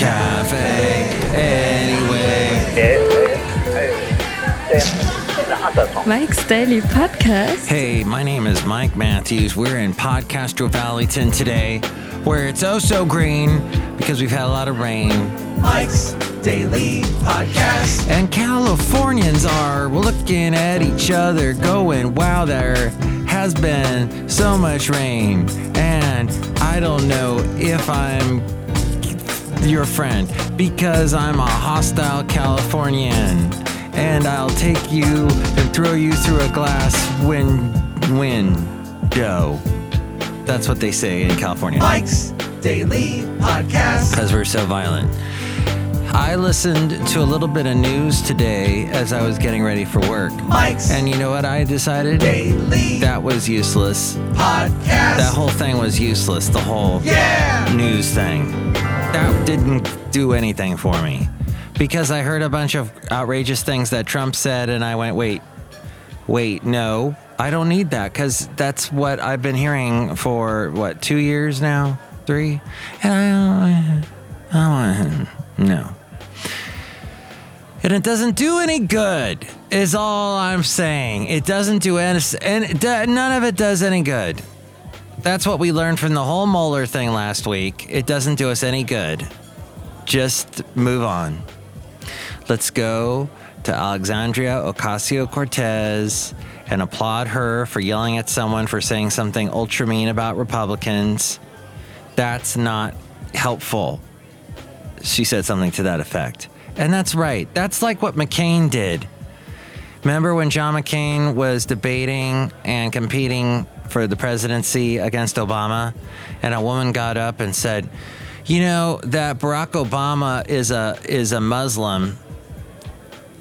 cafe anyway. Mike's Daily Podcast. Hey, my name is Mike Matthews. We're in Podcastro Valleyton today, where it's oh so green because we've had a lot of rain. Mike's Daily Podcast. And Californians are looking at each other, going, wow, there has been so much rain. And I don't know if I'm your friend because I'm a hostile Californian. And I'll take you and throw you through a glass win window. That's what they say in California. Mike's Daily Podcast. Because we're so violent. I listened to a little bit of news today as I was getting ready for work. Mike's And you know what I decided? Daily That was useless. Podcast. That whole thing was useless. The whole yeah. news thing. That didn't do anything for me. Because I heard a bunch of outrageous things that Trump said, and I went, wait, wait, no, I don't need that. Because that's what I've been hearing for, what, two years now? Three? And I, I want, no. And it doesn't do any good, is all I'm saying. It doesn't do any, and none of it does any good. That's what we learned from the whole Mueller thing last week. It doesn't do us any good. Just move on. Let's go to Alexandria Ocasio Cortez and applaud her for yelling at someone for saying something ultra mean about Republicans. That's not helpful. She said something to that effect. And that's right. That's like what McCain did. Remember when John McCain was debating and competing for the presidency against Obama? And a woman got up and said, You know, that Barack Obama is a is a Muslim.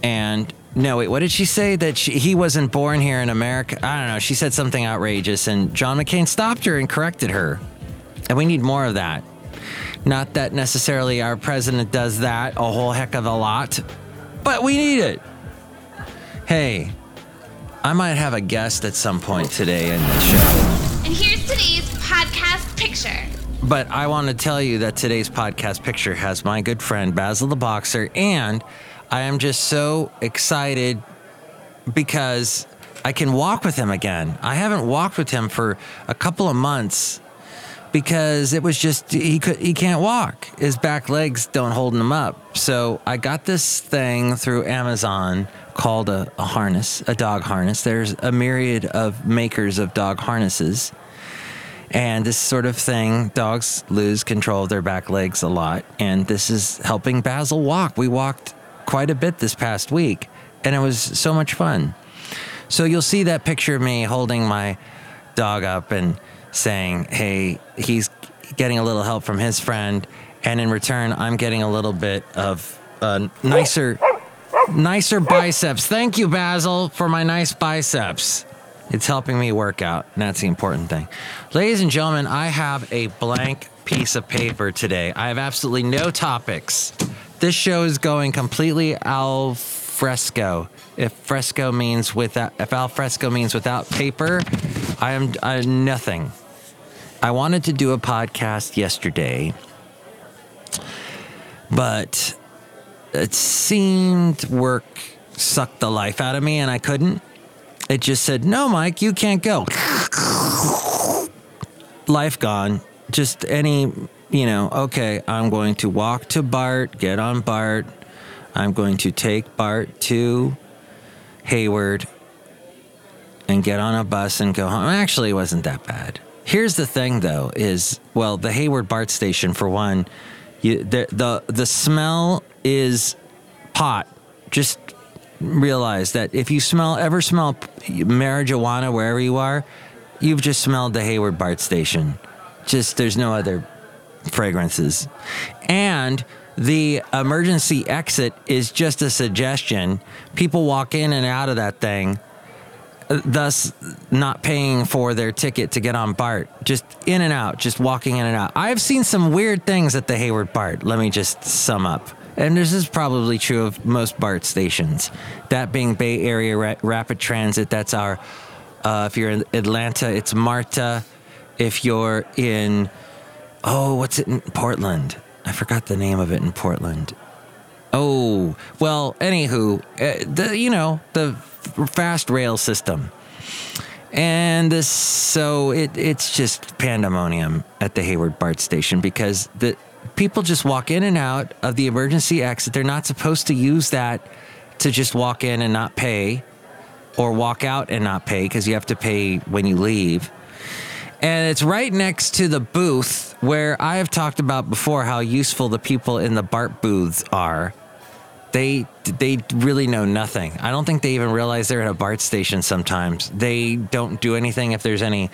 And no, wait, what did she say? That she, he wasn't born here in America? I don't know. She said something outrageous, and John McCain stopped her and corrected her. And we need more of that. Not that necessarily our president does that a whole heck of a lot, but we need it. Hey, I might have a guest at some point today in the show, And here's today's podcast picture. but I want to tell you that today's podcast picture has my good friend Basil the Boxer, and I am just so excited because I can walk with him again. I haven't walked with him for a couple of months because it was just he could he can't walk. His back legs don't hold him up. So I got this thing through Amazon called a, a harness, a dog harness. There's a myriad of makers of dog harnesses. And this sort of thing, dogs lose control of their back legs a lot. And this is helping Basil walk. We walked quite a bit this past week, and it was so much fun. So you'll see that picture of me holding my dog up and saying, hey, he's getting a little help from his friend. And in return, I'm getting a little bit of a nicer, nicer biceps. Thank you, Basil, for my nice biceps. It's helping me work out, and that's the important thing. Ladies and gentlemen, I have a blank piece of paper today. I have absolutely no topics. This show is going completely al fresco. If fresco means without, if al fresco means without paper, I am I, nothing. I wanted to do a podcast yesterday, but it seemed work sucked the life out of me, and I couldn't. It just said, "No, Mike, you can't go." Life gone. Just any, you know. Okay, I'm going to walk to Bart. Get on Bart. I'm going to take Bart to Hayward and get on a bus and go home. Actually, it wasn't that bad. Here's the thing, though: is well, the Hayward BART station for one, you, the the the smell is pot. Just realize that if you smell ever smell marijuana wherever you are, you've just smelled the Hayward BART station. Just there's no other fragrances, and the emergency exit is just a suggestion. People walk in and out of that thing thus not paying for their ticket to get on BART. Just in and out, just walking in and out. I've seen some weird things at the Hayward BART. Let me just sum up. And this is probably true of most BART stations. That being Bay Area Ra- Rapid Transit, that's our, uh, if you're in Atlanta, it's MARTA. If you're in, oh, what's it in Portland? I forgot the name of it in Portland. Oh, well, anywho, uh, the you know the fast rail system, and this so it it's just pandemonium at the Hayward BART station because the people just walk in and out of the emergency exit. They're not supposed to use that to just walk in and not pay, or walk out and not pay because you have to pay when you leave. And it's right next to the booth where I have talked about before how useful the people in the BART booths are. They they really know nothing. I don't think they even realize they're at a BART station sometimes. They don't do anything if there's any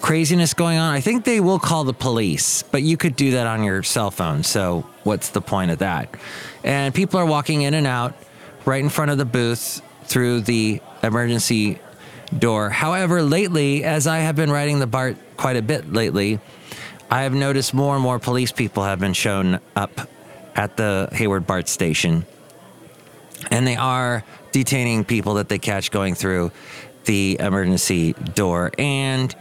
craziness going on. I think they will call the police, but you could do that on your cell phone. So what's the point of that? And people are walking in and out right in front of the booth through the emergency door. However, lately, as I have been riding the BART quite a bit lately, I have noticed more and more police people have been shown up at the Hayward BART station. And they are detaining people that they catch going through the emergency door. And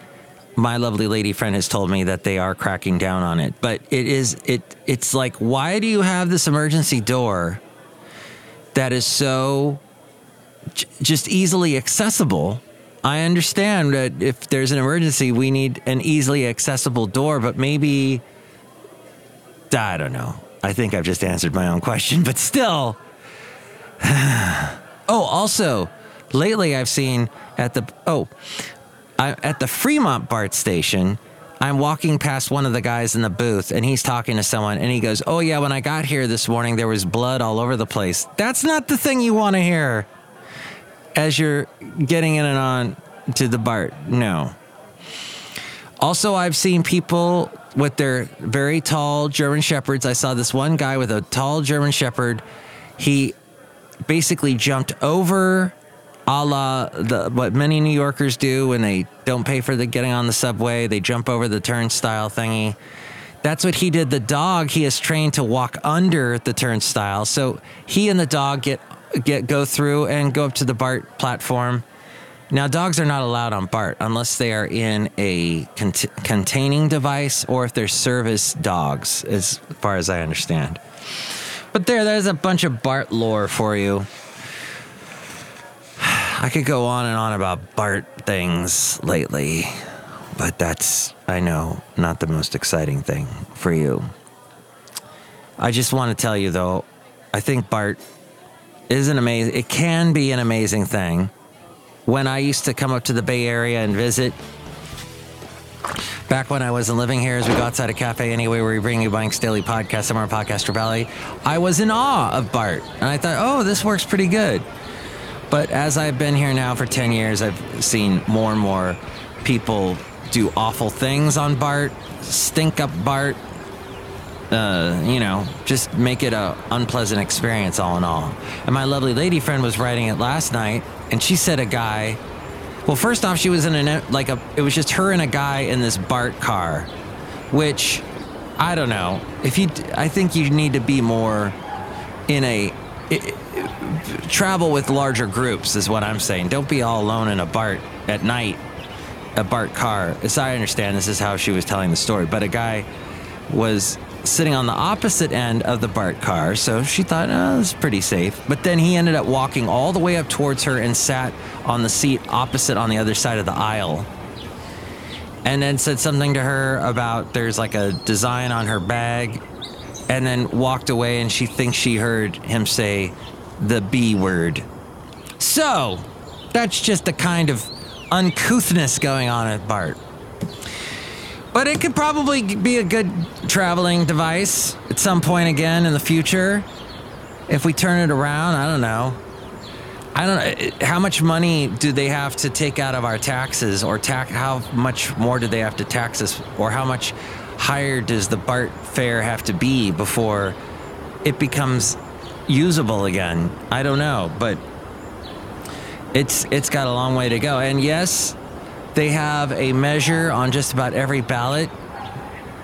my lovely lady friend has told me that they are cracking down on it. But it is it it's like why do you have this emergency door that is so j- just easily accessible I understand that if there's an emergency, we need an easily accessible door, but maybe, I don't know. I think I've just answered my own question, but still. oh, also, lately I've seen at the, oh, I, at the Fremont BART station, I'm walking past one of the guys in the booth and he's talking to someone and he goes, Oh, yeah, when I got here this morning, there was blood all over the place. That's not the thing you want to hear as you're getting in and on to the BART. No. Also, I've seen people with their very tall German Shepherds. I saw this one guy with a tall German Shepherd. He basically jumped over a la the, what many New Yorkers do when they don't pay for the getting on the subway. They jump over the turnstile thingy. That's what he did. The dog he is trained to walk under the turnstile. So he and the dog get get go through and go up to the BART platform. Now, dogs are not allowed on BART unless they are in a cont- containing device or if they're service dogs, as far as I understand. But there, there's a bunch of BART lore for you. I could go on and on about BART things lately, but that's, I know, not the most exciting thing for you. I just want to tell you, though, I think BART is an amazing. It can be an amazing thing. When I used to come up to the Bay Area and visit, back when I wasn't living here, as we go outside a cafe anyway, where we bring you Bank's Daily Podcast, Summer Podcaster Valley, I was in awe of Bart, and I thought, oh, this works pretty good. But as I've been here now for 10 years, I've seen more and more people do awful things on Bart, stink up Bart, uh, you know, just make it a unpleasant experience all in all. And my lovely lady friend was writing it last night, and she said a guy. Well, first off, she was in a like a. It was just her and a guy in this BART car, which I don't know. If you, I think you need to be more in a. It, travel with larger groups is what I'm saying. Don't be all alone in a BART at night, a BART car. As I understand, this is how she was telling the story. But a guy was sitting on the opposite end of the BART car, so she thought, oh, is pretty safe. But then he ended up walking all the way up towards her and sat on the seat opposite on the other side of the aisle. And then said something to her about there's like a design on her bag, and then walked away, and she thinks she heard him say the B word. So, that's just the kind of uncouthness going on at BART. But it could probably be a good traveling device at some point again in the future. If we turn it around, I don't know. I don't know how much money do they have to take out of our taxes, or tax how much more do they have to tax us, or how much higher does the BART fare have to be before it becomes usable again? I don't know, but it's it's got a long way to go. And yes, they have a measure on just about every ballot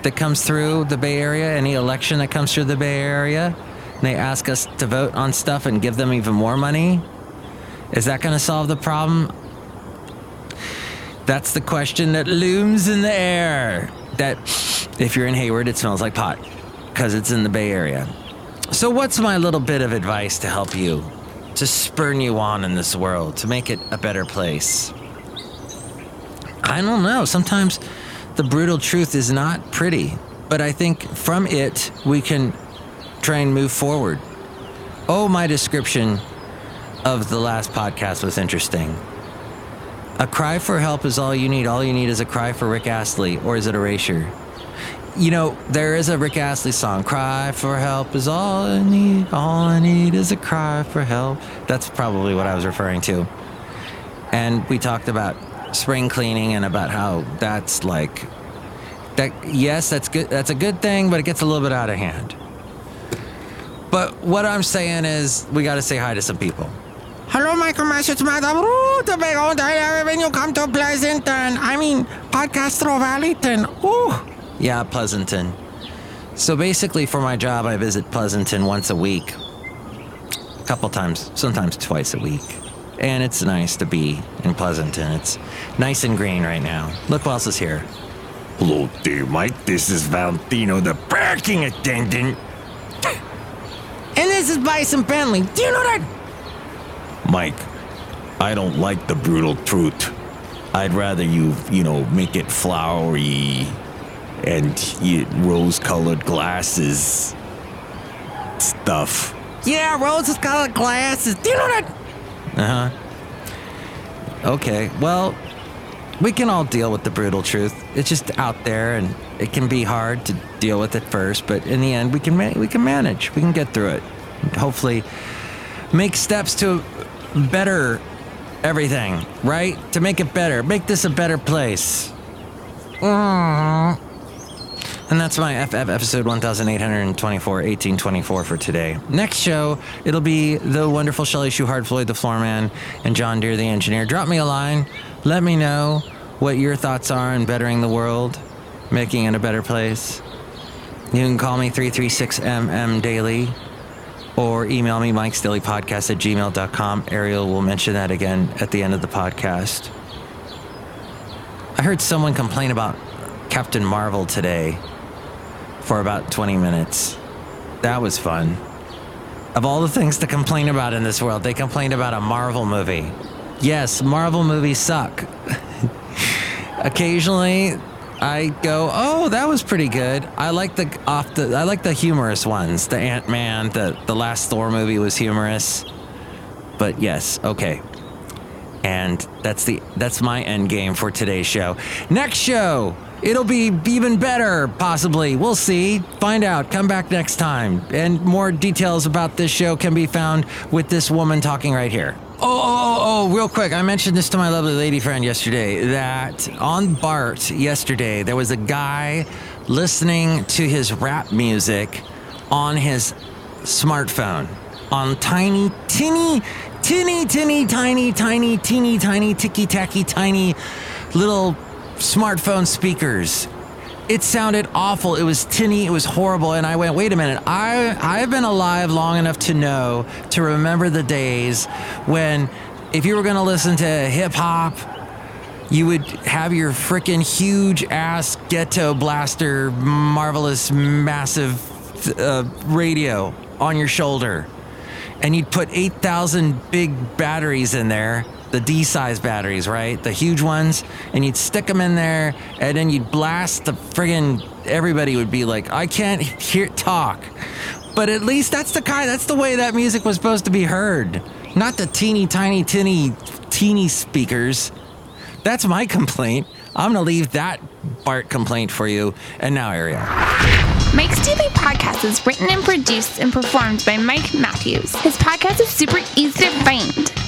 that comes through the Bay Area, any election that comes through the Bay Area. And they ask us to vote on stuff and give them even more money. Is that going to solve the problem? That's the question that looms in the air. That if you're in Hayward, it smells like pot. because it's in the Bay Area. So, what's my little bit of advice to help you, to spurn you on in this world, to make it a better place? I don't know. Sometimes the brutal truth is not pretty, but I think from it we can try and move forward. Oh, my description of the last podcast was interesting. A cry for help is all you need. All you need is a cry for Rick Astley, or is it Erasure? You know, there is a Rick Astley song, Cry for Help is all I need. All I need is a cry for help. That's probably what I was referring to. And we talked about spring cleaning and about how that's like that yes, that's good that's a good thing, but it gets a little bit out of hand. But what I'm saying is we gotta say hi to some people. Hello, Michael Message, Madam Rutabago, when you come to Pleasanton. I mean, Podcastro Valleyton. Ooh. Yeah, Pleasanton. So basically, for my job, I visit Pleasanton once a week. A couple times, sometimes twice a week. And it's nice to be in Pleasanton. It's nice and green right now. Look who else is here. Hello there, Mike. This is Valentino, the parking attendant. And this is Bison Bentley. Do you know that? Mike, I don't like the brutal truth. I'd rather you, you know, make it flowery and rose colored glasses stuff. Yeah, rose colored glasses. Do you know that? Uh huh. Okay, well, we can all deal with the brutal truth. It's just out there, and it can be hard to deal with it first. But in the end, we can ma- we can manage. We can get through it. Hopefully, make steps to better everything, right? To make it better, make this a better place. Aww. And that's my FF episode 1824, 1824 for today. Next show, it'll be the wonderful Shelley Shuhart, Floyd the Floorman, and John Deere the engineer. Drop me a line. Let me know what your thoughts are on bettering the world, making it a better place. You can call me 336MM Daily or email me, Mike's Daily Podcast at gmail.com. Ariel will mention that again at the end of the podcast. I heard someone complain about Captain Marvel today for about 20 minutes. That was fun. Of all the things to complain about in this world, they complained about a Marvel movie. Yes, Marvel movies suck. Occasionally, I go, "Oh, that was pretty good." I like the off the I like the humorous ones. The Ant Man, the the last Thor movie was humorous. But yes, okay. And that's the that's my end game for today's show. Next show, It'll be even better, possibly. We'll see. Find out. Come back next time. And more details about this show can be found with this woman talking right here. Oh, oh, oh, oh, real quick. I mentioned this to my lovely lady friend yesterday that on BART yesterday, there was a guy listening to his rap music on his smartphone on tiny, tinny, tinny, tinny, tiny, tiny, teeny, tiny, ticky tacky, tiny little smartphone speakers. It sounded awful. It was tinny. It was horrible. And I went, wait a minute. I, I've been alive long enough to know, to remember the days when if you were going to listen to hip hop, you would have your freaking huge ass ghetto blaster, marvelous, massive uh, radio on your shoulder. And you'd put 8,000 big batteries in there the D size batteries, right? The huge ones, and you'd stick them in there, and then you'd blast the friggin' everybody would be like, I can't hear talk. But at least that's the kind, that's the way that music was supposed to be heard. Not the teeny tiny, tinny, teeny speakers. That's my complaint. I'm gonna leave that Bart complaint for you. And now, Ariel. Mike's Daily Podcast is written and produced and performed by Mike Matthews. His podcast is super easy to find.